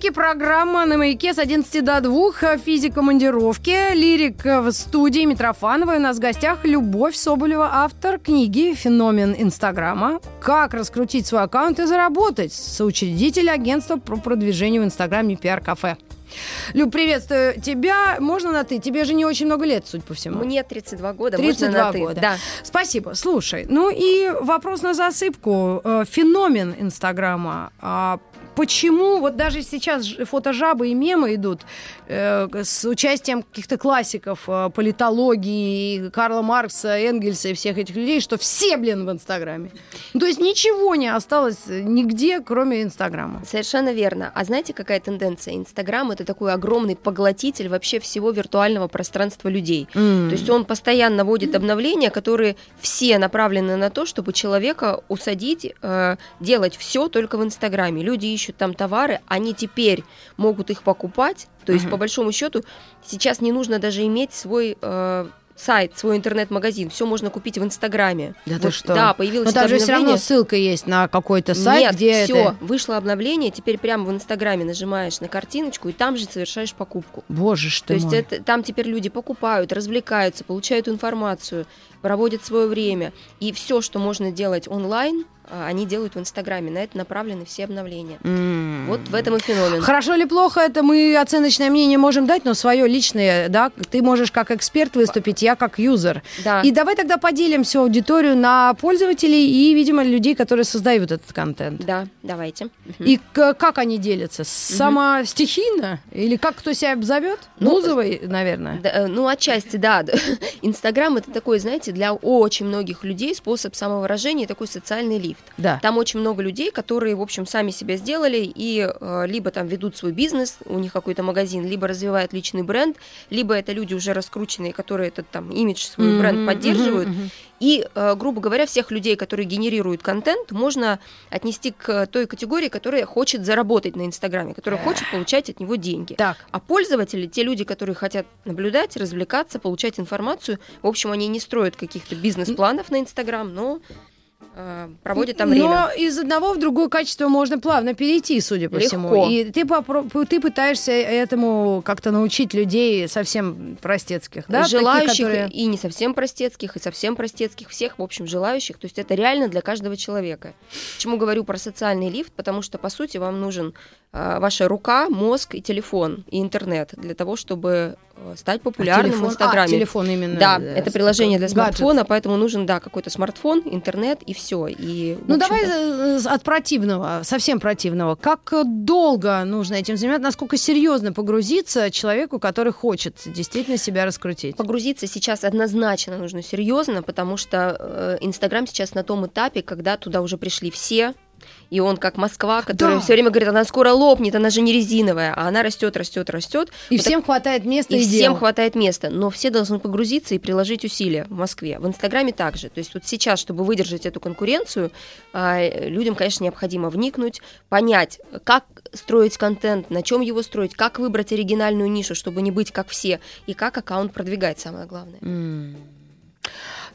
Физики программа на маяке с 11 до 2. Физик командировки. Лирик в студии Митрофанова. И у нас в гостях Любовь Соболева, автор книги «Феномен Инстаграма. Как раскрутить свой аккаунт и заработать». Соучредитель агентства по продвижению в Инстаграме «Пиар-кафе». Люб, приветствую тебя. Можно на ты? Тебе же не очень много лет, судя по всему. Мне 32 года, 32 можно на ты. года. Да. Спасибо. Слушай, ну и вопрос на засыпку. Э, Феномен Инстаграма. Почему вот даже сейчас ж- фотожабы и мемы идут э, с участием каких-то классиков э, политологии, Карла Маркса, Энгельса и всех этих людей, что все, блин, в Инстаграме. То есть ничего не осталось нигде, кроме Инстаграма. Совершенно верно. А знаете, какая тенденция? Инстаграм это такой огромный поглотитель вообще всего виртуального пространства людей. То есть он постоянно вводит обновления, которые все направлены на то, чтобы человека усадить, э, делать все только в Инстаграме. Люди ищут там товары, они теперь могут их покупать. То есть, Мгм. по большому счету, сейчас не нужно даже иметь свой э, сайт, свой интернет-магазин. Все можно купить в Инстаграме. Да ты что? Да, появилось Но там же все равно ссылка есть на какой-то сайт, Нет, где все, это... вышло обновление, теперь прямо в Инстаграме нажимаешь на картиночку и там же совершаешь покупку. Боже ж То ты есть мой. это, там теперь люди покупают, развлекаются, получают информацию, проводят свое время. И все, что можно делать онлайн, а, они делают в Инстаграме. На это направлены все обновления. М. Вот в этом и феномен. Хорошо или плохо, это мы оценочное мнение можем дать, но свое личное, да, ты можешь как эксперт выступить, я как юзер. Да. И давай тогда поделим всю аудиторию на пользователей и, видимо, людей, которые создают этот контент. Да, давайте. И к- как они делятся? Сама стихийно? Или как кто себя обзовет? Ну, Музовой, наверное. Да, э, ну, отчасти, да. Инстаграм это такой, знаете, для очень многих людей способ самовыражения, такой социальный лифт. Да. Там очень много людей, которые, в общем, сами себя сделали и э, либо там ведут свой бизнес, у них какой-то магазин, либо развивают личный бренд, либо это люди уже раскрученные, которые этот там имидж, свой Мгм, бренд поддерживают. мгм. И, э, грубо говоря, всех людей, которые генерируют контент, можно отнести к той категории, которая хочет заработать на Инстаграме, которая хочет получать от него деньги. Так. А пользователи, те люди, которые хотят наблюдать, развлекаться, получать информацию, в общем, они не строят каких-то бизнес-планов на Инстаграм, но э, проводят там время. Но из одного в другое качество можно плавно перейти, судя по Легко. всему. И ты, попро- ты пытаешься этому как-то научить людей совсем простецких, да? таких, желающих которые- и не совсем простецких, и совсем простецких, всех, в общем, желающих. То есть это реально для каждого человека. Почему говорю про социальный лифт? Потому что, по сути, вам нужен ваша рука, мозг и телефон, и интернет для того, чтобы э, стать популярным телефон- в Инстаграме. А, телефон именно. Да, э, это приложение для гаджет. смартфона, поэтому нужен, да, какой-то смартфон, интернет и все. И, Ну давай э, от противного, совсем противного. Как э, долго нужно этим заниматься? Насколько серьезно погрузиться человеку, который хочет действительно себя раскрутить? Погрузиться сейчас однозначно нужно серьезно, потому что э, Инстаграм сейчас на том этапе, когда туда уже пришли все, и он как Москва, которая Да. все время говорит, она скоро лопнет, она же не резиновая, а она растет, растет, растет. И Вот всем хватает места И и, всем дел. хватает места, но все должны погрузиться и приложить усилия в Москве. В Инстаграме также. То есть вот сейчас, чтобы выдержать эту конкуренцию, а, людям, конечно, необходимо вникнуть, понять, как строить контент, на чем его строить, как выбрать оригинальную нишу, чтобы не быть как все, и как аккаунт продвигать, самое главное. М.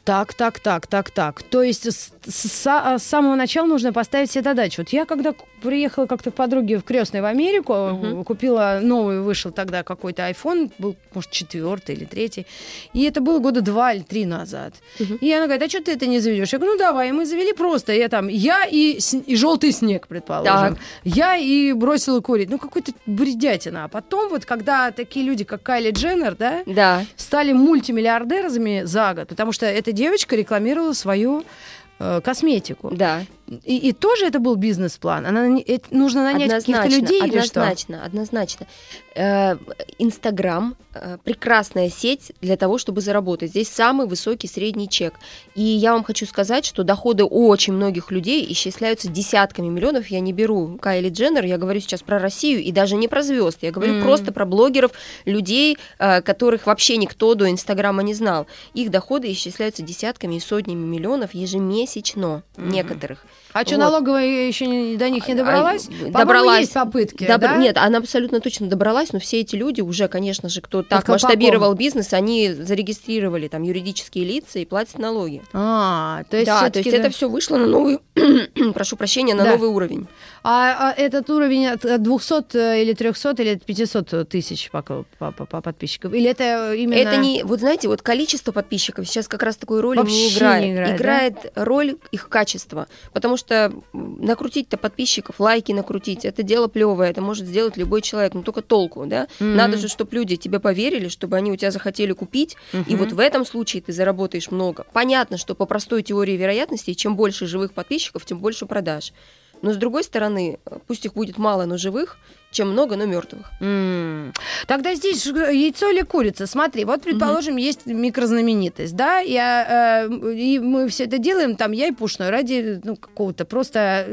Так, так, так, так, так. То есть с, с- с самого начала нужно поставить себе задачу. Вот я когда приехала как-то к подруге в крестной в Америку, Мгм. купила новый, вышел тогда какой-то iPhone, был, может, четвертый или третий. И это было года два или три назад. Мгм. И она говорит, а что ты это не заведешь? Я говорю, ну давай, И мы завели просто. Я там, я и, и желтый снег, предположим. Так. Я и бросила курить. Ну, какой-то бредятина. А потом вот, когда такие люди, как Кайли Дженнер, да, Да, стали мультимиллиардерами за год, потому что эта девочка рекламировала свою э, косметику. да. И, и тоже это был бизнес-план? Она, нужно нанять каких-то людей однозначно, или что? Однозначно, однозначно. Э, Инстаграм э, прекрасная сеть для того, чтобы заработать. Здесь самый высокий средний чек. И я вам хочу сказать, что доходы очень многих людей исчисляются десятками миллионов. Я не беру Кайли Дженнер, я говорю сейчас про Россию и даже не про звезд. Я говорю mm. просто про блогеров, людей, э, которых вообще никто до Инстаграма не знал. Их доходы исчисляются десятками и сотнями миллионов ежемесячно mm-hmm. некоторых. А вот. что, налоговая еще не, до них не добралась? А, добралась. есть попытки, Добр... да? Нет, она абсолютно точно добралась, но все эти люди уже, конечно же, кто так масштабировал бизнес, они зарегистрировали там юридические лица и платят налоги. А, то есть Да, то есть да. это все вышло на новый, прошу прощения, на да. новый уровень. А, а этот уровень от 200 э, или 300 или 500 тысяч по, по, по, по подписчиков? Или это именно... Это не... Вот знаете, вот количество подписчиков сейчас как раз такой роли Вообще не играет. Не играет играет да? роль их качества. Потому что накрутить-то подписчиков, лайки накрутить, это дело плевое, это может сделать любой человек, но только толку, да? Mm-hmm. Надо же, чтобы люди тебе поверили, чтобы они у тебя захотели купить, mm-hmm. и вот в этом случае ты заработаешь много. Понятно, что по простой теории вероятности, чем больше живых подписчиков, тем больше продаж. Но с другой стороны, пусть их будет мало, но живых, чем много, но мертвых. Mm. Тогда здесь яйцо или курица? Смотри, вот, предположим, mm-hmm. есть микрознаменитость, да, я, э, и мы все это делаем, там, я и пушной, ради ну, какого-то просто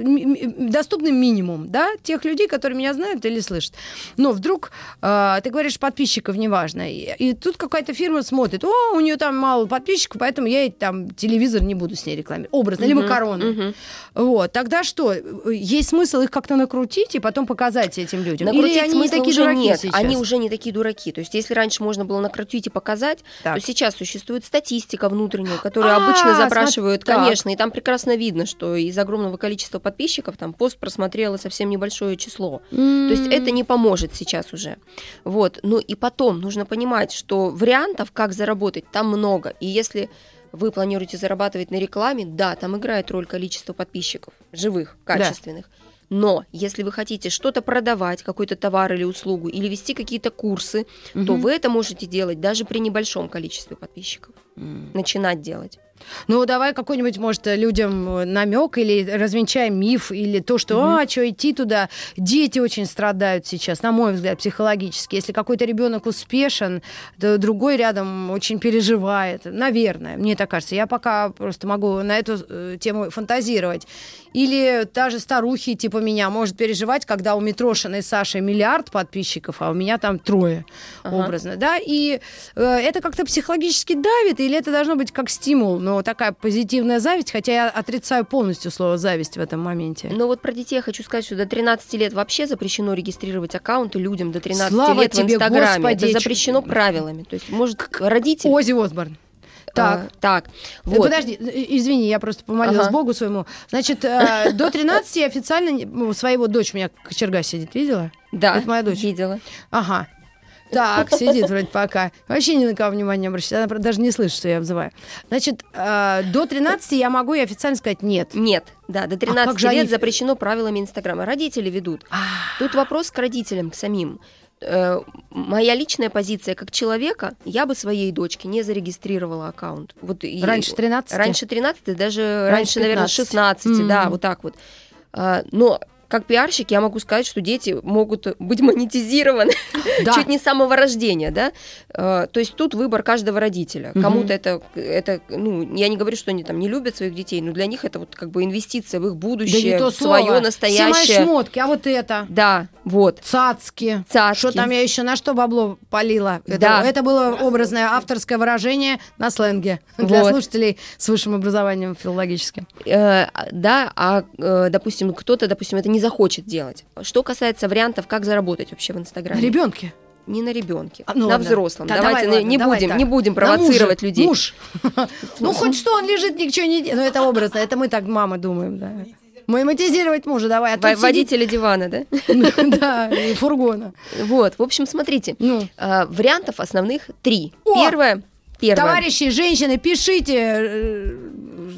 доступный минимум, да, тех людей, которые меня знают или слышат. Но вдруг, э, ты говоришь, подписчиков неважно, и, и тут какая-то фирма смотрит, о, у нее там мало подписчиков, поэтому я там телевизор не буду с ней рекламировать, образно, mm-hmm. или макароны. Mm-hmm. Вот, тогда что, есть смысл их как-то накрутить и потом показать этим людям? Людям? Накрутить Или они такие уже дураки нет, сейчас? они уже не такие дураки. То есть если раньше можно было накрутить и показать, так. то сейчас существует статистика внутренняя, которую а, обычно запрашивают, смотри, конечно, и там прекрасно видно, что из огромного количества подписчиков там пост просмотрело совсем небольшое число. Mm. То есть это не поможет сейчас уже. Вот. Ну и потом нужно понимать, что вариантов, как заработать, там много. И если вы планируете зарабатывать на рекламе, да, там играет роль количество подписчиков, живых, качественных. Да. Но если вы хотите что-то продавать, какой-то товар или услугу, или вести какие-то курсы, угу. то вы это можете делать даже при небольшом количестве подписчиков. Mm. Начинать делать. Ну, давай какой-нибудь, может, людям э, намек или развенчаем миф, или то, что, mm-hmm. а, что идти туда. Дети очень страдают сейчас, на мой взгляд, психологически. Если какой-то ребенок успешен, то другой рядом очень переживает. Наверное, мне так кажется. Я пока просто могу на эту э, тему фантазировать. Или даже старухи типа меня может переживать, когда у Митрошина и Саши миллиард подписчиков, а у меня там трое, ага. образно, да, и э, это как-то психологически давит, или это должно быть как стимул, но такая позитивная зависть, хотя я отрицаю полностью слово зависть в этом моменте. Но вот про детей я хочу сказать, что до 13 лет вообще запрещено регистрировать аккаунты людям до 13 Слава лет тебе, в Инстаграме. Господи, это запрещено правилами. То есть, может, родитель... Ози Осборн. Так, а, так. Вот. Подожди, извини, я просто помолилась ага. Богу своему. Значит, э, до 13 официально своего дочь у меня кочерга сидит, видела? Да, Это моя дочь. видела. Ага. Так, сидит вроде пока. Вообще ни на кого внимания не обращает. Она даже не слышит, что я обзываю. Значит, э, до 13 я могу и официально сказать нет. Нет, да, до 13 а лет они... запрещено правилами Инстаграма. Родители ведут. А. Тут вопрос к родителям, к самим. Э, моя личная позиция как человека, я бы своей дочке не зарегистрировала аккаунт. Вот раньше 13? Раньше 13, даже раньше, раньше наверное, 16, mm-hmm. да, вот так вот. А, но как пиарщик я могу сказать, что дети могут быть монетизированы да. чуть не с самого рождения, да. Э, то есть тут выбор каждого родителя. Угу. Кому-то это, это, ну, я не говорю, что они там не любят своих детей, но для них это вот как бы инвестиция в их будущее, да в свое настоящее. Все мои шмотки, а вот это. Да, вот. Цацки. Цацки. Что там я еще на что бабло полила? Это, да. это было образное авторское выражение на сленге для вот. слушателей с высшим образованием филологическим. Э, да, а, э, допустим, кто-то, допустим, это не захочет делать. Что касается вариантов, как заработать вообще в Инстаграме. На ребенке не на ребенке, а, ну, на ладно. взрослом. Да, Давайте давай, не, ладно, будем, давай не будем провоцировать людей. Муж. Ну, хоть что, он лежит, ничего не делает. Ну, это образно, это мы так, мама, думаем, да. Монетизировать мужа, давай. А Водителя дивана, да? Да, фургона. Вот, в общем, смотрите, ну. а, вариантов основных три. Первое, Первое. Товарищи, женщины, пишите, э,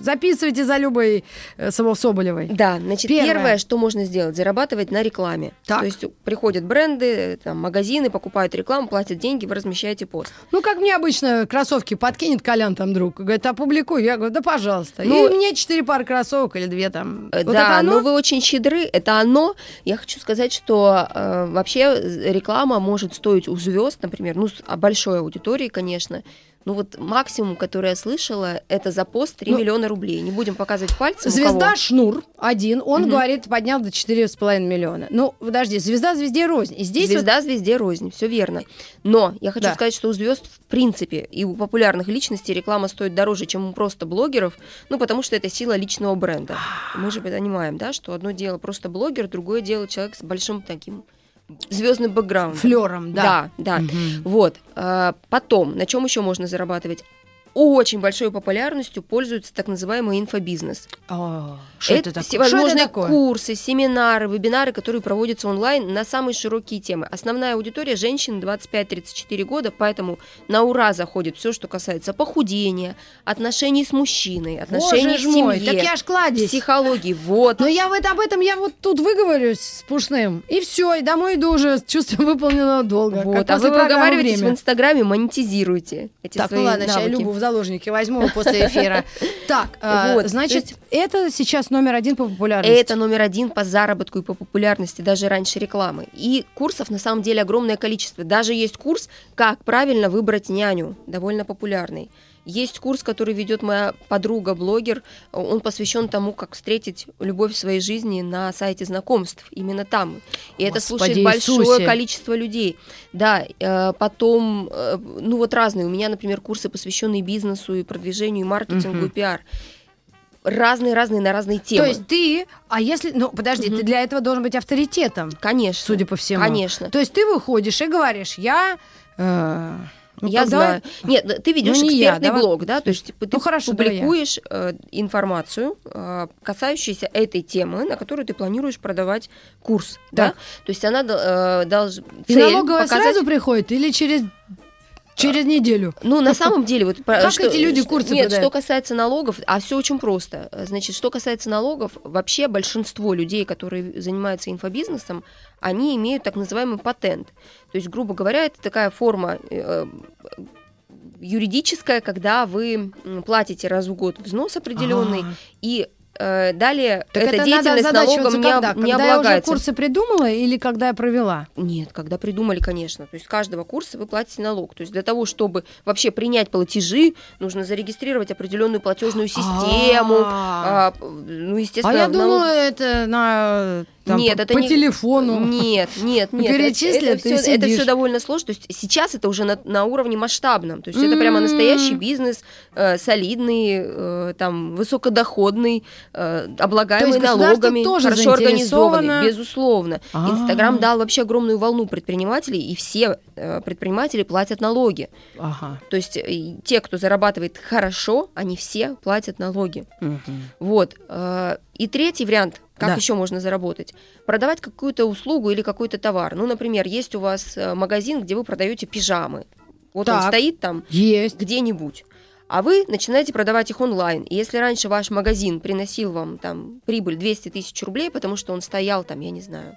записывайте за любой э, Соболевой. Да, значит, Первое. первое. что можно сделать, зарабатывать на рекламе. Так. То есть приходят бренды, там, магазины, покупают рекламу, платят деньги, вы размещаете пост. Ну, как мне обычно кроссовки подкинет Колян там друг, говорит, опубликуй. Я говорю, да пожалуйста. Ну, и мне четыре пары кроссовок или две там. Э, Вот да, но вы очень щедры, это оно. Я хочу сказать, что э, вообще реклама может стоить у звезд, например, ну, с а большой аудитории, конечно. Ну вот максимум, который я слышала, это за пост 3 Ну, миллиона рублей. Не будем показывать пальцем. у Звезда кого. Шнур один, он Мгм. говорит, поднял до 4,5 миллиона. Ну, подожди, звезда звезде рознь. И здесь вот- Звезда звезде рознь, все верно. Но я хочу Да. сказать, что у звезд в принципе и у популярных личностей реклама стоит дороже, чем у просто блогеров, ну потому что это сила личного бренда. Мы же понимаем, да, что одно дело просто блогер, другое дело человек с большим таким звездным бэкграундом. флером, да. Да, да. Мгм. Вот. а, Потом, на чем еще можно зарабатывать? Очень большой популярностью пользуется так называемый инфобизнес. А, Что это, такое? Что это всевозможные такое? курсы, семинары, вебинары, которые проводятся онлайн на самые широкие темы. Основная аудитория женщин 25-34 года, поэтому на ура заходит все, что касается похудения, отношений с мужчиной, отношений Боже в мой, семье, так я ж кладезь. психологии. Вот. Но я вот об этом, я вот тут выговорюсь с Пушным, и все, и домой иду уже с чувством выполненного долга. Вот, а вы программы выговариваетесь в. Инстаграме, монетизируйте эти Так, ну свои ладно, сейчас я навыки. Любу в заложники возьму после эфира. Так, а, Вот, значит, есть- это сейчас номер один по популярности. Это номер один по заработку и по популярности, даже раньше рекламы. И курсов на самом деле огромное количество. Даже есть курс, как правильно выбрать няню, довольно популярный. Есть курс, который ведет моя подруга-блогер. Он посвящен тому, как встретить любовь в своей жизни на сайте знакомств. Именно там. И это Господи слушает большое Иисусе. количество людей. Да, э, потом, э, ну вот разные. У меня, например, курсы, посвященные бизнесу и продвижению, и маркетингу, Мгм. и пиар. Разные-разные на разные темы. То есть ты, а если, ну подожди, Мгм. ты для этого должен быть авторитетом, Конечно. судя по всему. Конечно. То есть ты выходишь и говоришь, я... э, ну, я когда- знаю. Нет, да, ты ведешь Ну, не я, экспертный давай. блог, да, то есть типа, ты Ну, хорошо, давай я. публикуешь э, информацию, э, касающуюся этой темы, на которую ты планируешь продавать курс, да. Так. То есть она э, должна И налоговая сразу приходит или через, через неделю? Ну, на самом деле, вот Как эти люди курсы Нет, продают? что касается налогов, а все очень просто. Значит, что касается налогов, вообще большинство людей, которые занимаются инфобизнесом, они имеют так называемый патент. То есть, грубо говоря, это такая форма э, юридическая, когда вы платите раз в год взнос определенный, А. и э, далее Так эта это надо деятельность озадачиваться налогом не, когда? не когда я уже облагается. курсы придумала или когда я провела? Нет, когда придумали, конечно. То есть с каждого курса вы платите налог. То есть для того, чтобы вообще принять платежи, нужно зарегистрировать определенную платежную систему. А. А, ну, естественно, А я думала, это на там, Нет, по, это по не- телефону. Нет, нет, нет. Перечислят, это, ты все, это все довольно сложно. То есть сейчас это уже на, на уровне масштабном. То есть это прямо настоящий М. бизнес, э, солидный, э, там, высокодоходный, э, облагаемый То налогами, тоже хорошо организованный, безусловно. А. Инстаграм дал вообще огромную волну предпринимателей, и все э, предприниматели платят налоги. Ага. То есть э, те, кто зарабатывает хорошо, они все платят налоги. Вот. э, И третий вариант, как Да. еще можно заработать? Продавать какую-то услугу или какой-то товар. Ну, например, есть у вас э, магазин, где вы продаете пижамы. Вот он Так. стоит там Есть. где-нибудь. А вы начинаете продавать их онлайн. И если раньше ваш магазин приносил вам там прибыль 200 тысяч рублей, потому что он стоял там, я не знаю,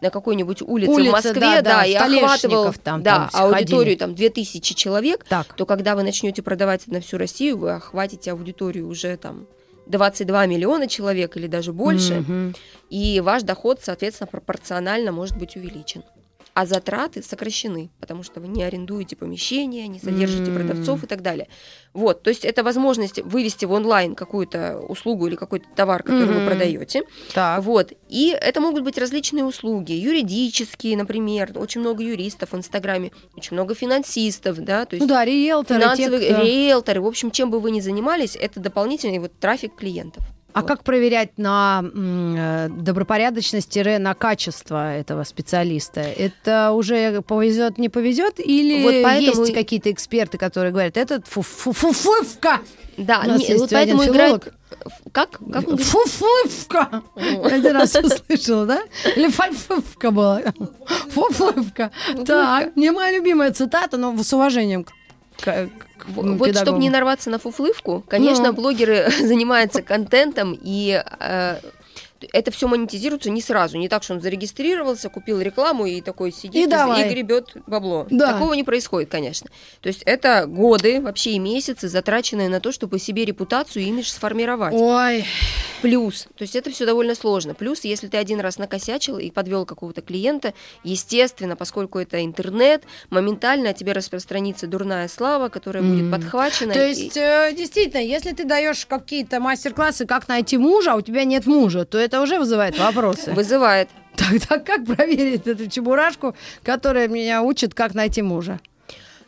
на какой-нибудь улице, Улице, в Москве, да, да, да, и охватывал там, да, там аудиторию там 2000 человек, Так. то когда вы начнете продавать на всю Россию, вы охватите аудиторию уже там 22 миллиона человек или даже больше, Мгм. и ваш доход, соответственно, пропорционально может быть увеличен. А затраты сокращены, потому что вы не арендуете помещения, не содержите М. продавцов и так далее. Вот, то есть это возможность вывести в онлайн какую-то услугу или какой-то товар, который Мгм. вы продаете. Так. Вот. И это могут быть различные услуги, юридические, например, очень много юристов в Инстаграме, очень много финансистов, да, то есть Ну да, риэлторы, те, финансовые кто- риэлторы, в общем, чем бы вы ни занимались, это дополнительный вот трафик клиентов. А Вот. как проверять на э, добропорядочность-на качество этого специалиста? Это уже повезет, не повезет? Или Вот поэтому есть какие-то эксперты, которые говорят, этот фуфуфуфка? Да, не- вот один поэтому играет... Как? Как он? Фуфлывка! Один раз услышала, да? Или фальфывка была? Фуфлывка. Так, не моя любимая цитата, но с уважением к к Вот чтобы не нарваться на фуфлывку, конечно, Ну. блогеры занимаются контентом и э, это все монетизируется не сразу, не так, что он зарегистрировался, купил рекламу и такой сидит И и, и гребет бабло. Да. Такого не происходит, конечно. То есть это годы, вообще и месяцы, затраченные на то, чтобы себе репутацию и имидж сформировать. Ой, Плюс, то есть это все довольно сложно. Плюс, если ты один раз накосячил и подвел какого-то клиента, естественно, поскольку это интернет, моментально о тебе распространится дурная слава, которая будет подхвачена. То и- есть, э, действительно, если ты даешь какие-то мастер-классы, как найти мужа, а у тебя нет мужа, то это уже вызывает вопросы. Вызывает. Тогда как проверить эту чебурашку, которая меня учит, как найти мужа?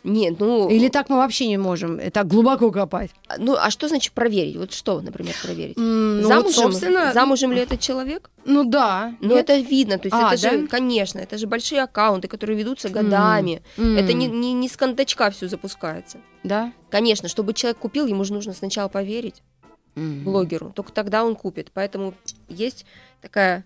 Нет, ну, Или так мы вообще не можем? Это глубоко копать. ну, а что значит проверить? Вот что, например, проверить? М, ну, вот, замужем, собственно, замужем ли этот человек? Ну да. Ну, Нет? это видно, то есть А, это же, да? конечно, это же большие аккаунты, которые ведутся годами. М. Это не, не, не с кондачка все запускается. Да? Конечно, чтобы человек купил, ему же нужно сначала поверить. Блогеру. Только тогда он купит. Поэтому есть такая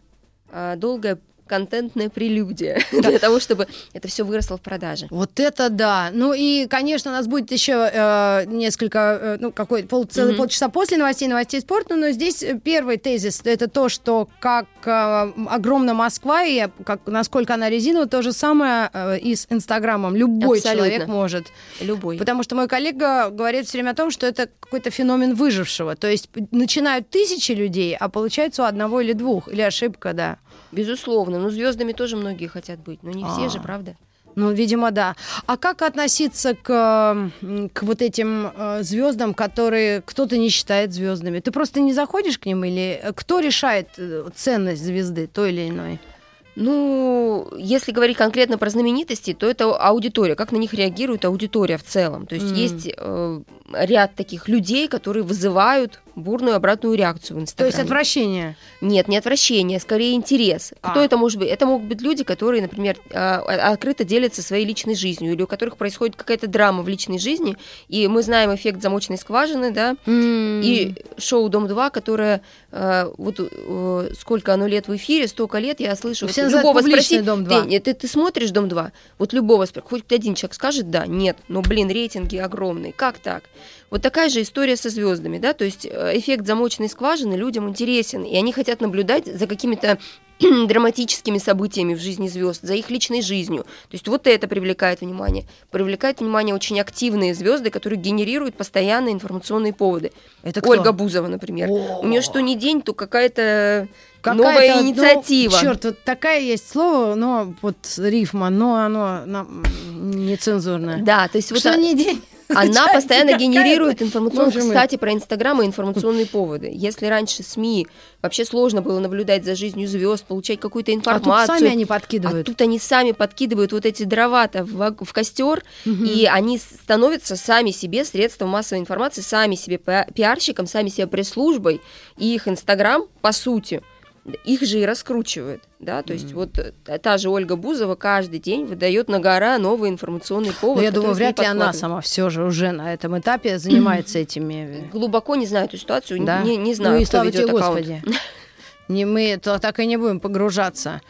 а, долгая контентная прелюдия для того, чтобы это все выросло в продаже. Вот это да. Ну и, конечно, у нас будет еще э, несколько, э, ну, какой пол, целый полчаса после новостей, новостей спорта, но здесь э, первый тезис это то, что как э, огромна Москва и как, насколько она резиновая, то же самое э, и с Инстаграмом. Любой Абсолютно. человек может. Любой. Потому что мой коллега говорит все время о том, что это какой-то феномен выжившего. То есть начинают тысячи людей, а получается у одного или двух. Или ошибка, да. Безусловно. Ну, звездами тоже многие хотят быть. Но не все А. же, правда? Ну, видимо, да. А как относиться к, к вот этим звездам, которые кто-то не считает звездами? Ты просто не заходишь к ним или э, кто решает э, ценность звезды той или иной? Ну, если говорить конкретно про знаменитости, то это аудитория, как на них реагирует аудитория в целом. То есть Мгм. есть э, ряд таких людей, которые вызывают бурную обратную реакцию в То Инстаграме. есть отвращение. Нет, не отвращение, скорее интерес. Кто А. это может быть? Это могут быть люди, которые, например, а, а- открыто делятся своей личной жизнью, или у которых происходит какая-то драма в личной жизни, и мы знаем эффект замочной скважины, да, и шоу «Дом-2», которое, вот э, сколько оно лет в эфире, столько лет, я слышу, Все вот любого спроси, «Дом-2». Ты, не, ты, ты смотришь «Дом-2», вот любого, спро- хоть один человек скажет «да», «нет», но, блин, рейтинги огромные, как так? Вот такая же история со звездами, да, то есть э, эффект замоченной скважины людям интересен, и они хотят наблюдать за какими-то драматическими событиями в жизни звезд, за их личной жизнью. То есть вот это привлекает внимание. Привлекает внимание очень активные звезды, которые генерируют постоянные информационные поводы. Это кто? Ольга Бузова, например. О. У нее что ни день, то какая-то Какая-то, новая ну, инициатива. черт, вот такая есть слово, но вот рифма, но оно нам нецензурное. Да, то есть вот Что не день? Она постоянно генерирует мой. кстати, про Инстаграм и информационные поводы. Если раньше СМИ вообще сложно было наблюдать за жизнью звезд, получать какую-то А тут информацию, сами они А подкидывают. тут они сами подкидывают вот эти дрова-то в, в костер, и они становятся сами себе средством массовой информации, сами себе пи- пиарщиком, сами себе пресс-службой, и их Инстаграм, по сути, их же и раскручивает, да, то есть вот э, та же Ольга Бузова каждый день выдает на гора новый информационный повод. Но я думаю, вряд ли она сама все же уже на этом этапе занимается этими. Глубоко не знаю эту ситуацию, Да? не, не знаю, ну и кто ведет аккаунт. Господи. Не мы то, так и не будем погружаться.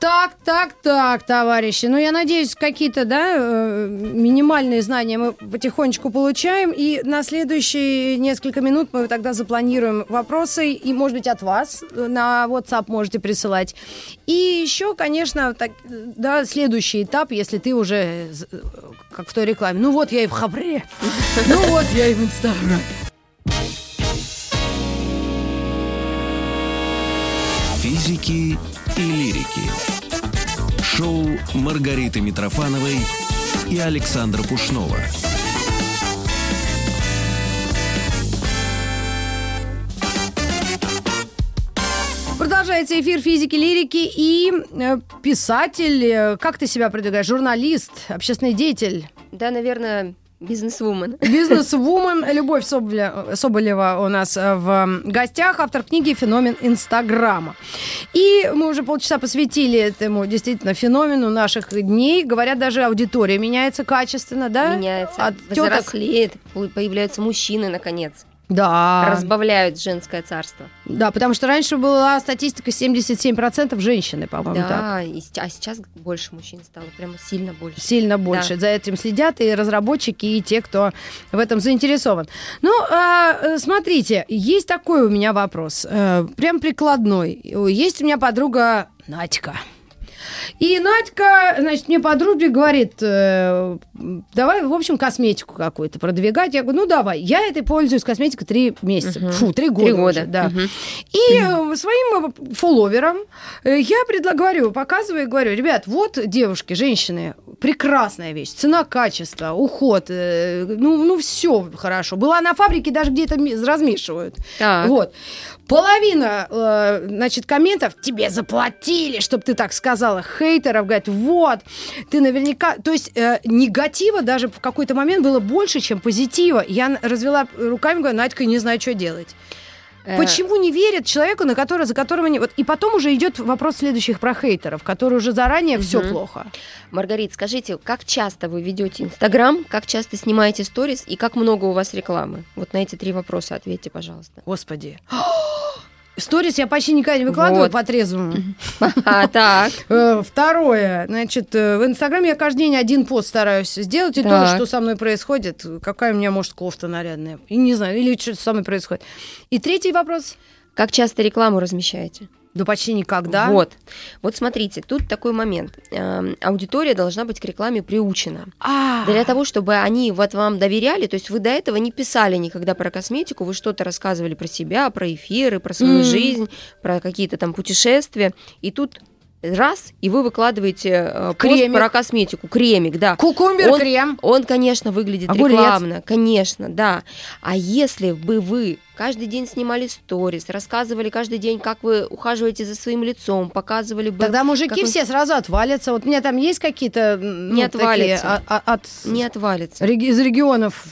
Так, так, так, товарищи. Ну, я надеюсь, какие-то, да, э, минимальные знания мы потихонечку получаем. И на следующие несколько минут мы тогда запланируем вопросы. И, может быть, от вас на WhatsApp можете присылать. И еще, конечно, так, да, следующий этап, если ты уже, з- как в той рекламе, ну вот я и в Хабре, ну вот я и в Инстаграме. Физики и лирики. Шоу Маргариты Митрофановой и Александра Пушнова. Продолжается эфир физики, лирики и э, писатель. Как ты себя продвигаешь? Журналист, общественный деятель, Да, наверное, бизнес-вумен. бизнес-вумен. Любовь Соболева у нас э, в гостях, автор книги «Феномен Инстаграма». И мы уже полчаса посвятили этому действительно феномену наших дней. Говорят, даже аудитория меняется качественно, да? Меняется, От теток взрослеет, по- появляются мужчины, наконец. Да. разбавляют женское царство. Да, потому что раньше была статистика 77% женщины, по-моему, так. Да, и сейчас, а сейчас больше мужчин стало, прямо сильно больше. Сильно больше. За этим следят и разработчики, и те, кто в этом заинтересован. Ну, а, э, смотрите, есть такой у меня вопрос, э, прям прикладной. Есть у меня подруга Надька. И Надька, значит, мне подруге говорит, э, давай, в общем, косметику какую-то продвигать. Я говорю, ну давай. Я этой пользуюсь косметикой три месяца. Мгм. Фу, три года. Три года. уже, да. Мгм. И э, своим э, фолловерам э, я предлагаю, показываю и говорю, ребят, вот девушки, женщины, прекрасная вещь, цена, качество, уход, ну, ну все хорошо. Была на фабрике, даже где-то размешивают. Так. Вот. Половина, значит, комментов тебе заплатили, чтобы ты так сказала. Хейтеров говорят, вот, ты наверняка... То есть э, негатива даже в какой-то момент было больше, чем позитива. Я развела руками, говорю, Надька, не знаю, что делать. Э, Почему не верят человеку, на который, за которого не... Вот, и потом уже идет вопрос следующих про хейтеров, которые уже заранее все Мгм. плохо. Маргарит, скажите, как часто вы ведете Инстаграм, как часто снимаете сторис и как много у вас рекламы? Вот на эти три вопроса ответьте, пожалуйста. Господи. Сторис я почти никогда не выкладываю Вот. по-трезвому. А, так. Э, Второе, значит, э, в Инстаграме я каждый день один пост стараюсь сделать, и то, Так. что со мной происходит, какая у меня, может, кофта нарядная, и не знаю, или что со мной происходит. И третий вопрос, Как часто рекламу размещаете? Да почти никогда. Вот. Вот смотрите, тут такой момент. Эм, аудитория должна быть к рекламе приучена. А, Для того, чтобы они вот вам доверяли, то есть вы до этого не писали никогда про косметику, вы что-то рассказывали про себя, про эфиры, про свою жизнь, про какие-то там путешествия, и тут раз, и вы выкладываете э, пост про косметику, кремик, да. Кукумбер Он- крем. Он, конечно, выглядит Огурец. рекламно, конечно, да. А если бы вы каждый день снимали сторис, рассказывали каждый день, как вы ухаживаете за своим лицом, показывали бы... Тогда мужики он- все сразу отвалятся. Вот у меня там есть какие-то м, Не ну, такие, отвалятся. а- а- от Не отвалится. реги- из регионов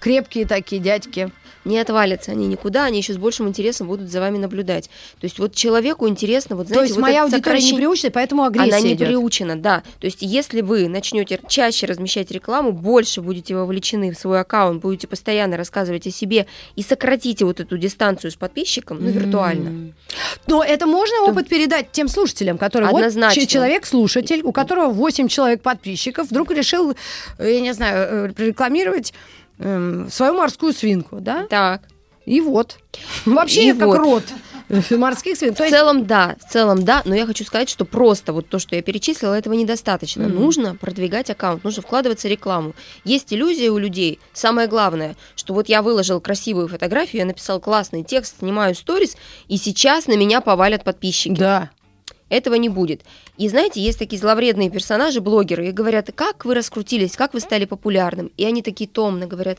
крепкие такие дядьки. Не отвалятся они никуда, они еще с большим интересом будут за вами наблюдать. То есть вот человеку интересно, вот То знаете, есть вот моя аудитория не сокращение- приучена, поэтому агрессия Она не идет. приучена, да. То есть, если вы начнете чаще размещать рекламу, больше будете вовлечены в свой аккаунт, будете постоянно рассказывать о себе и сократите вот эту дистанцию с подписчиком, ну, виртуально. Но это можно опыт передать тем слушателям, которые вот Однозначно. ч- человек-слушатель, у которого 8 человек подписчиков, вдруг решил, э, я не знаю, э, рекламировать эм, свою морскую свинку, да? Так. И вот. Вообще И как вот. рот морских свинок. В есть целом, да, в целом, да, но я хочу сказать, что просто вот то, что я перечислила, этого недостаточно. Мгм. Нужно продвигать аккаунт, нужно вкладываться в рекламу. Есть иллюзия у людей. Самое главное, что вот я выложил красивую фотографию, я написал классный текст, снимаю сторис, и сейчас на меня повалят подписчики. Да. Этого не будет. И знаете, есть такие зловредные персонажи, блогеры, и говорят, как вы раскрутились, как вы стали популярным. И они такие томно говорят,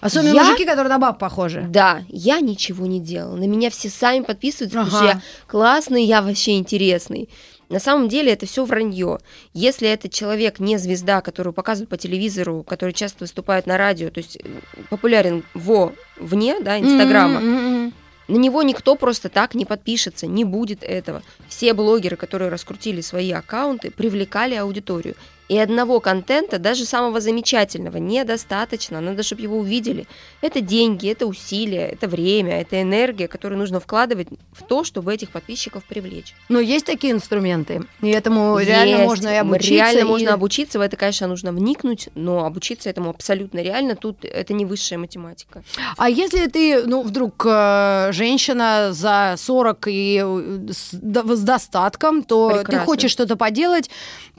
Особенно Я- мужики, которые на баб похожи. да, я ничего не делал. На меня все сами подписываются, потому что Ага. я классный, я вообще интересный. На самом деле это все вранье. Если этот человек не звезда, которую показывают по телевизору, который часто выступает на радио, то есть э, популярен во вне, да, Инстаграма, М-м-м. На него никто просто так не подпишется, не будет этого. Все блогеры, которые раскрутили свои аккаунты, привлекали аудиторию. И одного контента, даже самого замечательного, недостаточно. Надо, чтобы его увидели. Это деньги, это усилия, это время, это энергия, которую нужно вкладывать в то, чтобы этих подписчиков привлечь. Но есть такие инструменты. И этому реально Есть. можно и обучиться. Реально и- можно обучиться. В это, конечно, нужно вникнуть, но обучиться этому абсолютно реально. Тут это не высшая математика. А если ты, ну, вдруг э, женщина за 40 и э, с, до- с достатком, то ты Прекрасно. хочешь что-то поделать,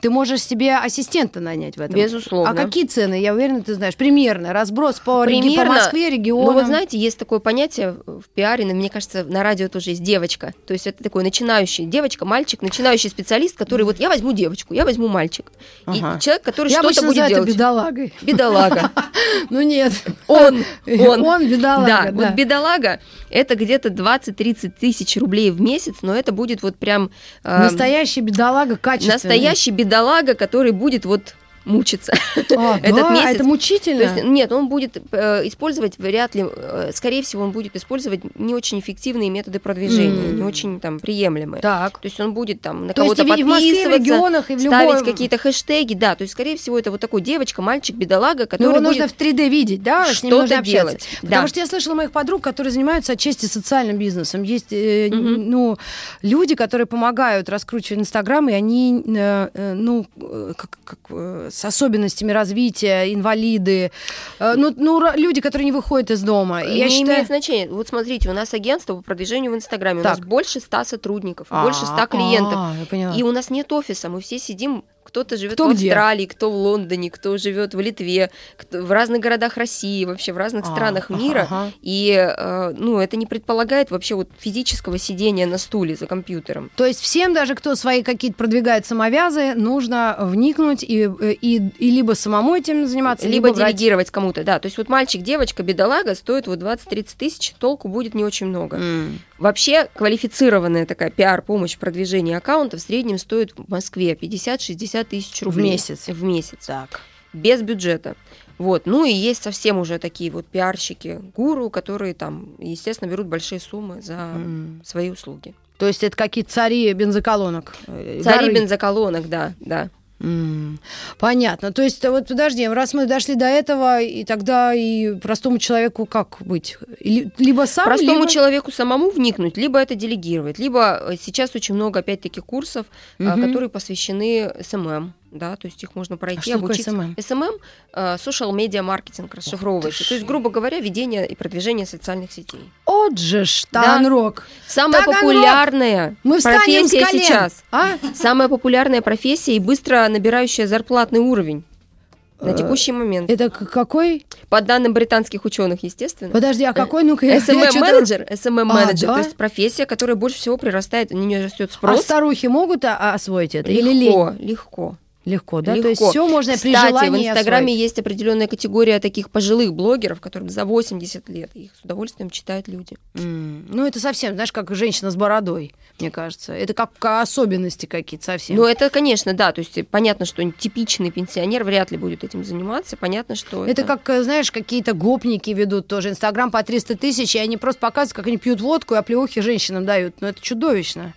ты можешь себе ассистента нанять в этом. Безусловно. А какие цены? Я уверена, ты знаешь. Примерно. Разброс по, реги- по Примерно. Москве, регионам. Ну вот знаете, есть такое понятие в пиаре, но мне кажется, на радио тоже есть девочка. То есть это такой начинающий девочка, мальчик, начинающий специалист, который вот я возьму девочку, я возьму мальчик. Ага. И человек, который Я что-то будет называю это делать. бедолагой. Бедолага. Ну нет. Он, он. Он бедолага, Да, вот бедолага это где-то 20-30 тысяч рублей в месяц, но это будет вот прям э, Настоящий бедолага качественный. настоящий бедолага, который будет вот мучиться А, этот да, месяц. это мучительно. То есть, нет, он будет э, использовать вряд ли, э, скорее всего, он будет использовать не очень эффективные методы продвижения, М. не очень там приемлемые. так. То есть он будет там на кого-то и в Москве, в подписываться, регионах, и в ставить любой... какие-то хэштеги, да, то есть, скорее всего, это вот такой девочка, мальчик, бедолага, Ну, который его будет нужно в 3D видеть, да, с ним нужно общаться. делать. Потому Да. что я слышала моих подруг, которые занимаются отчасти социальным бизнесом. Есть э, Мгм. ну, люди, которые помогают раскручивать Инстаграм, и они э, э, ну, э, как, как, э, с особенностями развития, инвалиды, э, ну, ну, люди, которые не выходят из дома. И я не считаю... имеет значения. Вот смотрите, у нас агентство по продвижению в Инстаграме, у Так. нас больше ста сотрудников, А, больше ста клиентов. а. И у нас нет офиса, мы все сидим, кто-то живет Кто в где? Австралии, кто в Лондоне, кто живет в Литве, кто- в разных городах России, вообще в разных А, странах ага, мира. ага. И э, ну, это не предполагает вообще вот физического сидения на стуле за компьютером. То есть всем, даже кто свои какие-то продвигает самовязы, нужно вникнуть и, и, и либо самому этим заниматься, Либо, либо, брать- делегировать кому-то, да. То есть вот мальчик, девочка, бедолага стоит вот 20-30 тысяч, толку будет не очень много. М. Вообще квалифицированная такая пиар-помощь в продвижении аккаунта в среднем стоит в Москве 50-60 тысяч В рублей. месяц. В месяц. Так. Без бюджета. Вот. Ну и есть совсем уже такие вот пиарщики, гуру, которые там, естественно, берут большие суммы за М. свои услуги. То есть это какие-то цари бензоколонок. э, Цари горы. бензоколонок, да, да. Понятно. То есть, вот подожди, раз мы дошли до этого, и тогда и простому человеку как быть? Либо сам, Простому либо... человеку самому вникнуть, либо это делегировать, либо э, сейчас очень много, опять-таки, курсов, Мгм. которые посвящены SMM, да, то есть их можно пройти, что такое обучиться. SMM? SMM э, social media marketing расшифровывается, то есть, грубо говоря, ведение и продвижение социальных сетей. От же ж, Да. Таганрог. Самая Таганрог! популярная Мы профессия сейчас. А? Самая популярная профессия и быстро набирающая зарплатный уровень на Э, текущий момент. Это какой? По данным британских ученых, естественно. Подожди, а какой? Ну-ка, я- чё-то- SMM-менеджер, SMM-менеджер, А, да? то есть профессия, которая больше всего прирастает, на нее растет А спрос. старухи могут а, а, освоить это? Или лень? легко, легко. Да? Легко. То есть все можно при Кстати, желании в Инстаграме освоить. есть определенная категория таких пожилых блогеров, которым за 80 лет. Их с удовольствием читают люди. М, Ну, это совсем, знаешь, как женщина с бородой, мне кажется. Это как особенности какие-то совсем. Ну, это, конечно, да. То есть э, понятно, что типичный пенсионер вряд ли будет этим заниматься. Понятно, что Это как, э, знаешь, какие-то гопники ведут тоже Инстаграм по 300 тысяч, и они просто показывают, как они пьют водку и оплеухи женщинам дают. Ну, это чудовищно.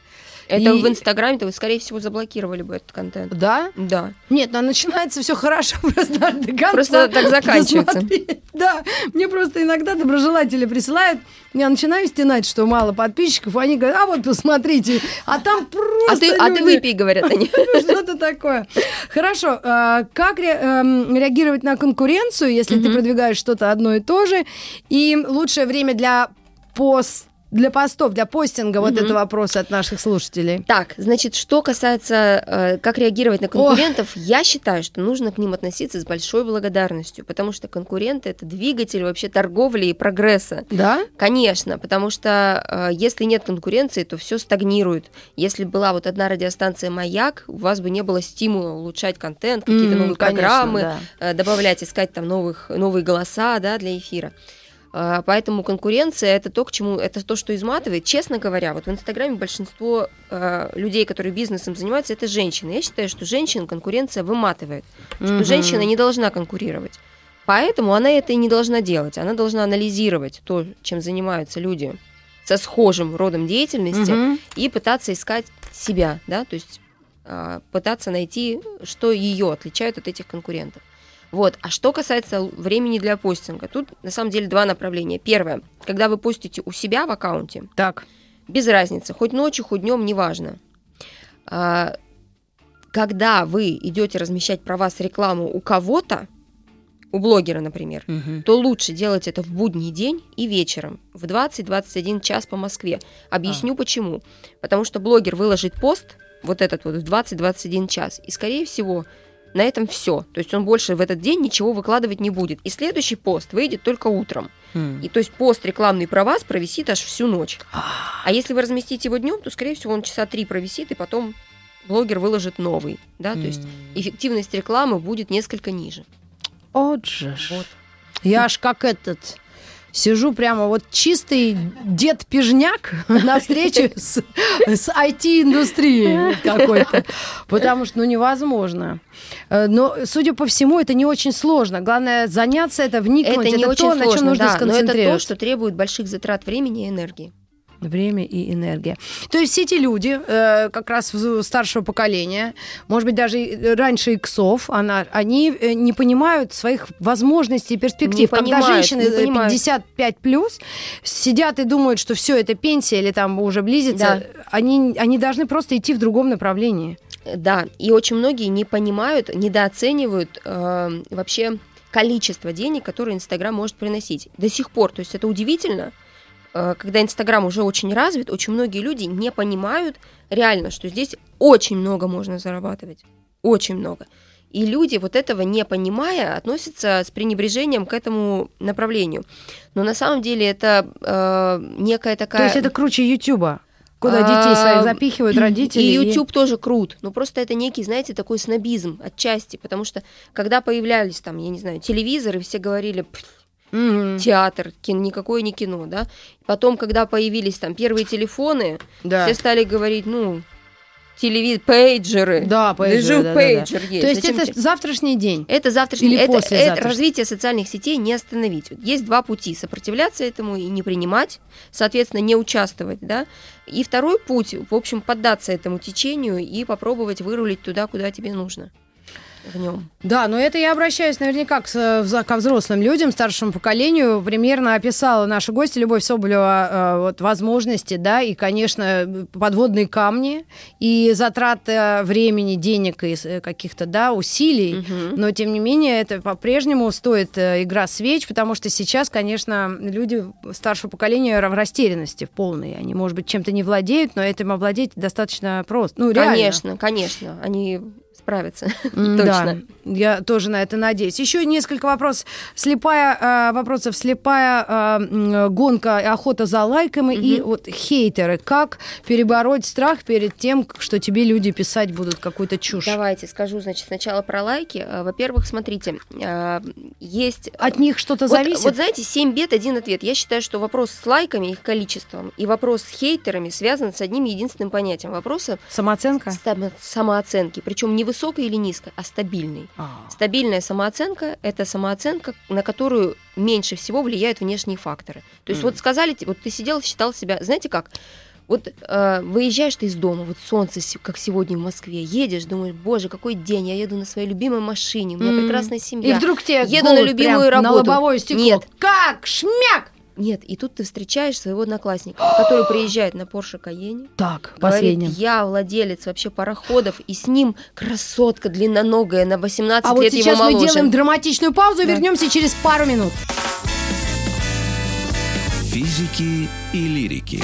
Это И- в Инстаграме, то вы, скорее всего, заблокировали бы этот контент. Да? Да. Нет, ну начинается все хорошо, просто надо до Просто так заканчивается. досмотреть. Да, мне просто иногда доброжелатели присылают, я начинаю стенать, что мало подписчиков, они говорят, а вот посмотрите, а там просто А ты, а ты люди». выпей, говорят они. Что-то такое. Хорошо. а, Как эм, реагировать на конкуренцию, если ты продвигаешь что-то одно и то же? И лучшее время для пост для постов, для постинга, вот Мгм. это вопрос от наших слушателей. Так, значит, что касается, э, как реагировать на конкурентов, я считаю, что нужно к ним относиться с большой благодарностью, потому что конкуренты это двигатель вообще торговли и прогресса. Да? Конечно, потому что э, если нет конкуренции, то все стагнирует. Если была вот одна радиостанция «Маяк», у вас бы не было стимула улучшать контент, какие-то М, новые конечно, программы, да. э, добавлять, искать там новых, новые голоса да, для эфира. Э, Поэтому конкуренция это то, к чему это то, что изматывает. Честно говоря, вот в Инстаграме большинство э, людей, которые бизнесом занимаются, это женщины. Я считаю, что женщин конкуренция выматывает, что Мгм. женщина не должна конкурировать. Поэтому она это и не должна делать. Она должна анализировать то, чем занимаются люди со схожим родом деятельности Мгм. и пытаться искать себя, да, то есть а, пытаться найти, что ее отличает от этих конкурентов. Вот. А что касается времени для постинга, тут на самом деле два направления. Первое, когда вы постите у себя в аккаунте, Так. без разницы, хоть ночью, хоть днем, неважно. А, Когда вы идете размещать про вас рекламу у кого-то, у блогера, например, Мгм. то лучше делать это в будний день и вечером, в 20-21 час по Москве. Объясню почему. Потому что блогер выложит пост, вот этот вот, в 20-21 час, и, скорее всего, на этом все. То есть он больше в этот день ничего выкладывать не будет. И следующий пост выйдет только утром. М. И то есть пост рекламный про вас провисит аж всю ночь. А если вы разместите его днем, то, скорее всего, он часа три провисит, и потом блогер выложит новый. Да? То есть эффективность рекламы будет несколько ниже. Вот же ж. Вот. Я аж как этот сижу прямо вот чистый дед-пижняк на встрече с, с IT-индустрией какой-то. Потому что, ну, невозможно. Э, но, судя по всему, это не очень сложно. Главное заняться это, вникнуть. Это не это очень то, сложно, на чем нужно да, но это сконцентрироваться. то, что требует больших затрат времени и энергии. Время и энергия. То есть все эти люди, э, как раз старшего поколения, может быть, даже и раньше иксов, она, они э, не понимают своих возможностей и перспектив. Не Когда понимают, женщины не э, понимают. 55 плюс сидят и думают, что все это пенсия или там уже близится, Да. они, они должны просто идти в другом направлении. Э, Да, и очень многие не понимают, недооценивают э, вообще количество денег, которые Инстаграм может приносить. До сих пор, то есть это удивительно, э, когда Инстаграм уже очень развит, очень многие люди не понимают реально, что здесь очень много можно зарабатывать, очень много. И люди, вот этого не понимая, относятся с пренебрежением к этому направлению. Но на самом деле это э, некая такая... То есть это круче Ютуба, куда детей своих А, запихивают родители. И YouTube тоже крут, но просто это некий, знаете, такой снобизм отчасти, потому что когда появлялись там, я не знаю, телевизоры, все говорили, «Пф, Мгм. театр, кино, никакое не кино, да. Потом, когда появились там первые телефоны, Да. все стали говорить, ну, телевизор, пейджеры. Да, пейджеры, да, да, да. пейджер есть. То есть Зачем это тебе- завтрашний день. это завтрашний, Или это, это послезавтрашний. развитие социальных сетей не остановить. Есть два пути: сопротивляться этому и не принимать, соответственно, не участвовать, да. И второй путь, в общем, поддаться этому течению и попробовать вырулить туда, куда тебе нужно в нем. Да, но это я обращаюсь наверняка к, вза- ко взрослым людям, старшему поколению. Примерно описала наша гостья Любовь Соболева э, вот, возможности, да, и, конечно, подводные камни, и затраты э, времени, денег и каких-то, да, усилий. Мгм. Но, тем не менее, это по-прежнему стоит э, игра свеч, потому что сейчас, конечно, люди старшего поколения в растерянности в полной. Они, может быть, чем-то не владеют, но этим овладеть достаточно просто. Ну, реально. Конечно, конечно, они справятся. М, Точно. Я тоже на это надеюсь. Еще несколько вопросов. Слепая, э, вопросов. Слепая э, м, гонка, и охота за лайками и вот хейтеры. Как перебороть страх перед тем, что тебе люди писать будут какую-то чушь? Давайте скажу, значит, сначала про лайки. А, Во-первых, смотрите, есть От них что-то зависит? Вот, знаете, 7 бет, один ответ. Я считаю, что вопрос с лайками, их количеством, и вопрос с хейтерами связан с одним единственным понятием. Вопроса Самооценка? само- самооценки. Причем не высокой или низкой, а стабильной. А. Стабильная самооценка – это самооценка, на которую меньше всего влияют внешние факторы. То есть Мгм. вот сказали, вот ты сидел, считал себя, знаете как, вот э, выезжаешь ты из дома, вот солнце, как сегодня в Москве, едешь, думаешь, боже, какой день, я еду на своей любимой машине, у меня М. прекрасная И семья. вдруг тебе Еду на любимую прям на работу. лобовое стекло. Нет. Как? Шмяк! Нет, и тут ты встречаешь своего одноклассника, который приезжает на Порше Каене, Так, говорит, последним. я владелец вообще пароходов, и с ним красотка длинноногая на 18 А вот лет сейчас его мы моложе. делаем драматичную паузу и Да. вернемся через пару минут. Физики и лирики.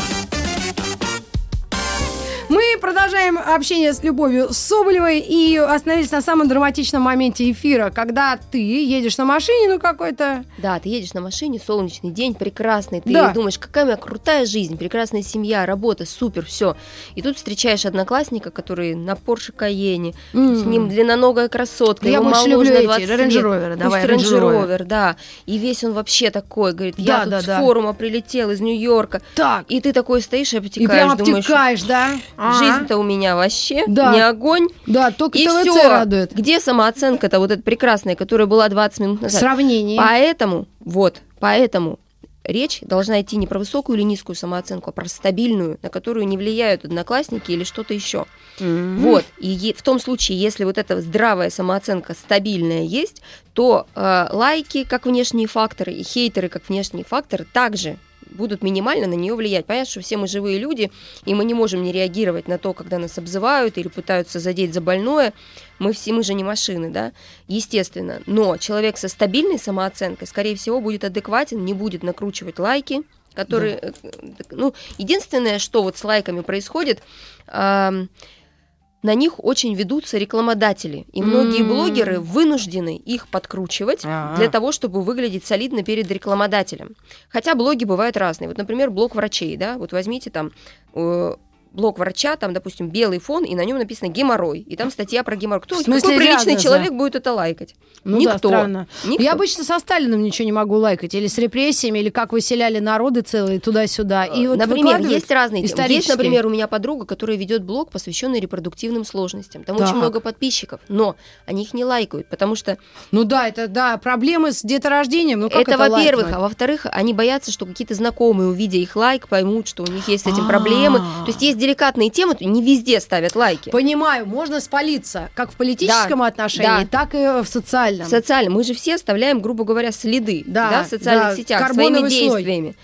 Мы продолжаем общение с Любовью Соболевой и остановились на самом драматичном моменте эфира, когда ты едешь на машине, ну какой-то... Да, ты едешь на машине, солнечный день, прекрасный, ты Да. думаешь, какая у меня крутая жизнь, прекрасная семья, работа, супер, все. И тут встречаешь одноклассника, который на Порше Каене, с ним длинноногая красотка, Я его больше люблю эти 20 Range лет. Rover, давай, Range Range Rover. Да. И весь он вообще такой, говорит, Да, я да, тут да. с форума прилетел из Нью-Йорка. Так, И ты такой стоишь и и обтекаешь, прям думаешь, обтекаешь, да? Жизнь-то у меня вообще Да. не огонь. Да, только И ТВЦ все. радует. Где самооценка-то вот эта прекрасная, которая была 20 минут назад? Сравнение. Поэтому, вот, поэтому речь должна идти не про высокую или низкую самооценку, а про стабильную, на которую не влияют одноклассники или что-то еще. Мгм. Вот. И в том случае, если вот эта здравая самооценка стабильная есть, то э, лайки как внешние факторы и хейтеры как внешние факторы также будут минимально на нее влиять. Понятно, что все мы живые люди, и мы не можем не реагировать на то, когда нас обзывают или пытаются задеть за больное. Мы все, мы же не машины, да, естественно. Но человек со стабильной самооценкой, скорее всего, будет адекватен, не будет накручивать лайки, которые, э, ну, единственное, что вот с лайками происходит, ам, на них очень ведутся рекламодатели. И многие блогеры вынуждены их подкручивать А. для того, чтобы выглядеть солидно перед рекламодателем. Хотя блоги бывают разные. Вот, например, блог врачей, да, вот возьмите там э, блог врача, там, допустим, белый фон, и на нем написано геморрой, и там статья про геморрой. Кто, В смысле, какой приличный диагноза? человек будет это лайкать? Ну Никто. да, странно. Никто. Я обычно со Сталиным ничего не могу лайкать. Или с репрессиями, или как выселяли народы целые туда-сюда. И вот например, есть разные темы. Есть, например, у меня подруга, которая ведет блог, посвященный репродуктивным сложностям. Там Так. очень много подписчиков, но они их не лайкают, потому что Ну да, это да, проблемы с деторождением. Ну как это, это, во-первых, а во-вторых, они боятся, что какие-то знакомые, увидя их лайк, поймут, что у них есть с этим проблемы. А. То есть есть деликатные темы, не везде ставят лайки. Понимаю, можно спалиться как в политическом Да, отношении, да. так и в социальном. В социальном. Мы же все оставляем, грубо говоря, следы Да, да, в социальных да, сетях своими слой. действиями.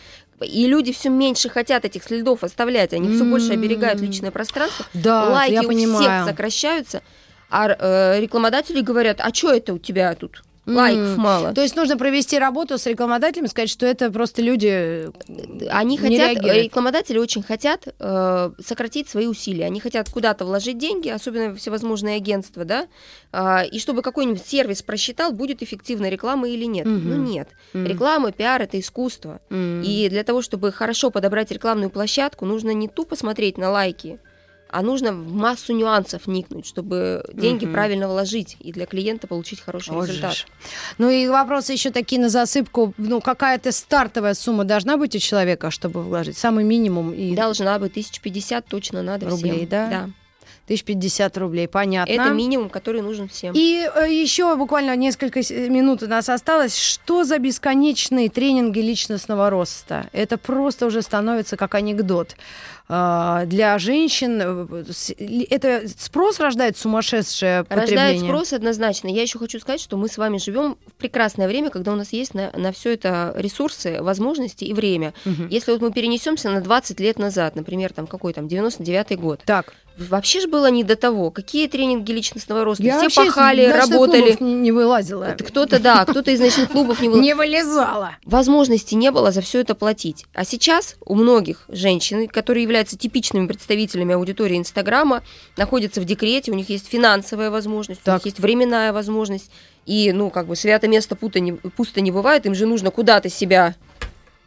И люди все меньше хотят этих следов оставлять, они все больше М. оберегают личное пространство. Да, Лайки я у понимаю. всех сокращаются, а э, рекламодатели говорят, а что это у тебя тут? Лайков мало. То есть нужно провести работу с рекламодателями, сказать, что это просто люди... Они не хотят, реагируют. э, рекламодатели очень хотят э, сократить свои усилия. Они хотят куда-то вложить деньги, особенно всевозможные агентства, да, а, и чтобы какой-нибудь сервис просчитал, будет эффективная реклама или нет. Мгм. Ну нет. М. Реклама, пиар это искусство. М. И для того, чтобы хорошо подобрать рекламную площадку, нужно не тупо смотреть на лайки, а нужно в массу нюансов вникнуть, чтобы деньги Мгм. правильно вложить и для клиента получить хороший Вот результат. же ж. Ну и вопросы еще такие на засыпку. Ну, какая-то стартовая сумма должна быть у человека, чтобы вложить? Самый минимум и Должна быть 1050 точно надо Рублей, всем. да? Да. 1050 рублей, понятно. Это минимум, который нужен всем. И э, еще буквально несколько минут у нас осталось. Что за бесконечные тренинги личностного роста? Это просто уже становится как анекдот. А, Для женщин э, это спрос рождает сумасшедшее Рождает потребление? спрос однозначно. Я еще хочу сказать, что мы с вами живем в прекрасное время, когда у нас есть на, на все это ресурсы, возможности и время. Мгм. Если вот мы перенесемся на 20 лет назад, например, там какой там 99-й год, Так, вообще же было не до того. Какие тренинги личностного роста? я Все из пахали, ночных работали. клубов не, вылазила. Кто-то, да, кто-то из ночных клубов не был. Не вылезала. Возможности не было за все это платить. А сейчас у многих женщин, которые являются типичными представителями аудитории Инстаграма, находятся в декрете, у них есть финансовая возможность, у Так. них есть временная возможность. И, ну, как бы свято место пусто не, пусто не бывает, им же нужно куда-то себя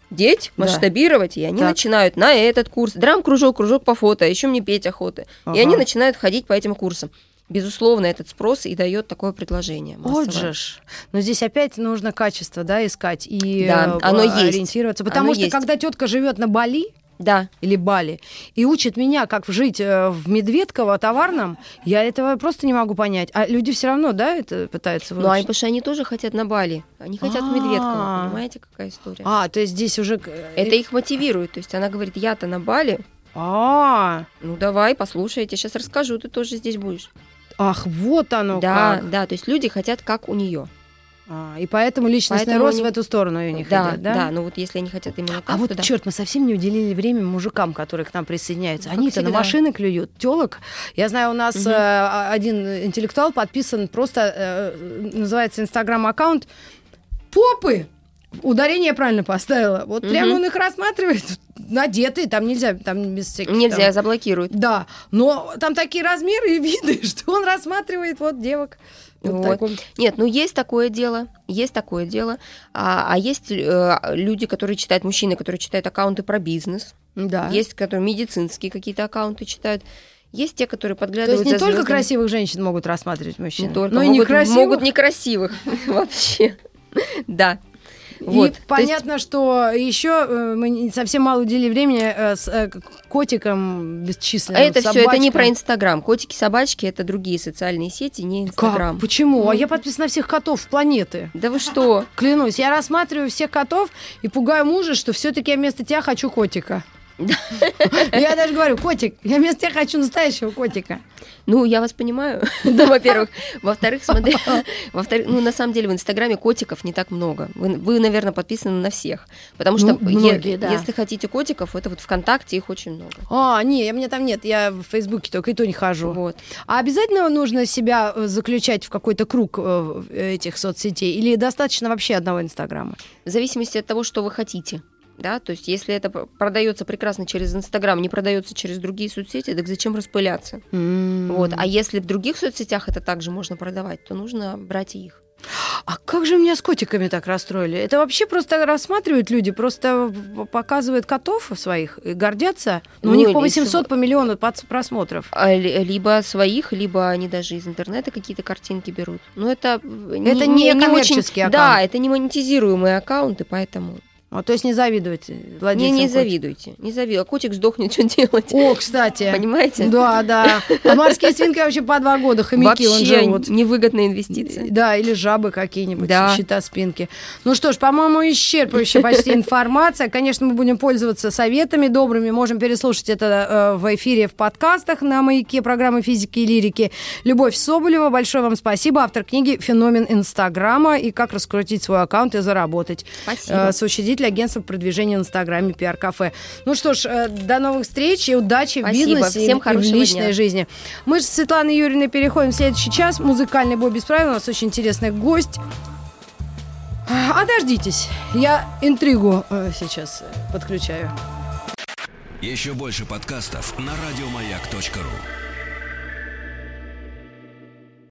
деть, Да. масштабировать, и они Так. начинают на этот курс, драм-кружок, кружок по фото, еще мне петь охота. Ага. И они начинают ходить по этим курсам. Безусловно, этот спрос и дает такое предложение. Вот массовое. же ж. Но здесь опять нужно качество, да, искать и Да, э, оно есть. ориентироваться. Потому Оно что есть. когда тетка живет на Бали, Да, или Бали, и учит меня, как жить э, в Медведково товарном, я этого просто не могу понять. А люди все равно, да, это пытаются ну они, выучить? потому что они тоже хотят на Бали. Они хотят в А. Медведково, понимаете, какая история? А, то есть здесь уже... к- Это их мотивирует. То есть она говорит, я-то на Бали, А, ну давай, послушай, я тебе сейчас расскажу, ты тоже здесь будешь. ах, вот оно да, как. да, то есть люди хотят как у нее. А, и поэтому личностный Поэтому рост они- в эту сторону у них да, идет, да? да, ну вот если они хотят именно так, А вот да. черт, мы совсем не уделили время мужикам, которые к нам присоединяются. Как Они-то на машины клюют, телок. Я знаю, у нас Мгм. э, а- один интеллектуал подписан, просто э, называется инстаграм-аккаунт «Попы». Ударение я правильно поставила. Вот Мгм. прямо он их рассматривает, надетые, там нельзя, там без всяких... Нельзя, там- заблокируют. Да, но там такие размеры и виды, что он рассматривает вот девок. Вот Вот. Нет, ну есть такое дело, есть такое дело. А, а есть э, люди, которые читают, мужчины, которые читают аккаунты про бизнес. Да. Есть, которые медицинские какие-то аккаунты читают. Есть те, которые То подглядывают есть не только звёздами. красивых женщин могут рассматривать мужчины, Не только, но и могут, некрасивых. могут некрасивых вообще. Да. Вот. И То есть- понятно, что еще мы не- совсем мало уделили времени э, с э, к котикам А бесчисленным. это все, это не про. Инстаграм. Котики, собачки это другие социальные сети, не Как? Инстаграм. Почему? А я подписана на всех котов планеты. Да вы что? Клянусь, я рассматриваю всех котов и пугаю мужа, что все-таки я вместо тебя хочу котика. Я даже говорю, котик, я вместо тебя хочу настоящего котика. Ну, я вас понимаю, да, во-первых. Во-вторых, смотри, во-вторых, ну, на самом деле в Инстаграме котиков не так много. Вы, вы, наверное, подписаны на всех. Потому что Ну, е- многие, да. если хотите котиков, это вот ВКонтакте их очень много. А, не, мне там нет, я в Фейсбуке только и то не хожу. Вот. А обязательно нужно себя э, заключать в какой-то круг э, этих соцсетей? Или достаточно вообще одного Инстаграма? В зависимости от того, что вы хотите. Да, то есть, если это продается прекрасно через Инстаграм, не продается через другие соцсети, так зачем распыляться? Вот. А если в других соцсетях это также можно продавать, то нужно брать и их. А как же меня с котиками так расстроили? Это вообще просто рассматривают люди, просто показывают котов своих и гордятся. Но ну, у них по 800, по миллиону просмотров. А, либо своих, либо они даже из интернета какие-то картинки берут. Но это, это не, не, не очень... аккаунт. Да, это не монетизируемые аккаунты, поэтому... А, то есть не завидуйте владельцам Не, не завидуйте, не завидуйте. А котик сдохнет, что делать? О, кстати. Понимаете? Да, да. А морские свинки вообще по два года, хомяки вообще он живут. невыгодная инвестиция. Да, или жабы какие-нибудь, да. счета спинки. Ну что ж, по-моему, исчерпывающая почти информация. Конечно, мы будем пользоваться советами добрыми. Можем переслушать это э, в эфире в подкастах на «Маяке» программы физики и лирики. Любовь Соболева, большое вам спасибо. Автор книги «Феномен Инстаграма» и «Как раскрутить свой аккаунт и заработать». Спасибо. Э, соучредитель руководитель агентства продвижения в Инстаграме PR Кафе. Ну что ж, э, до новых встреч и удачи Спасибо. в бизнесе Всем и в личной дня. жизни. Мы с Светланой Юрьевной переходим в следующий час. Музыкальный бой без правил. У нас очень интересный гость. А дождитесь, я интригу э, сейчас подключаю. Еще больше подкастов на радиомаяк.ру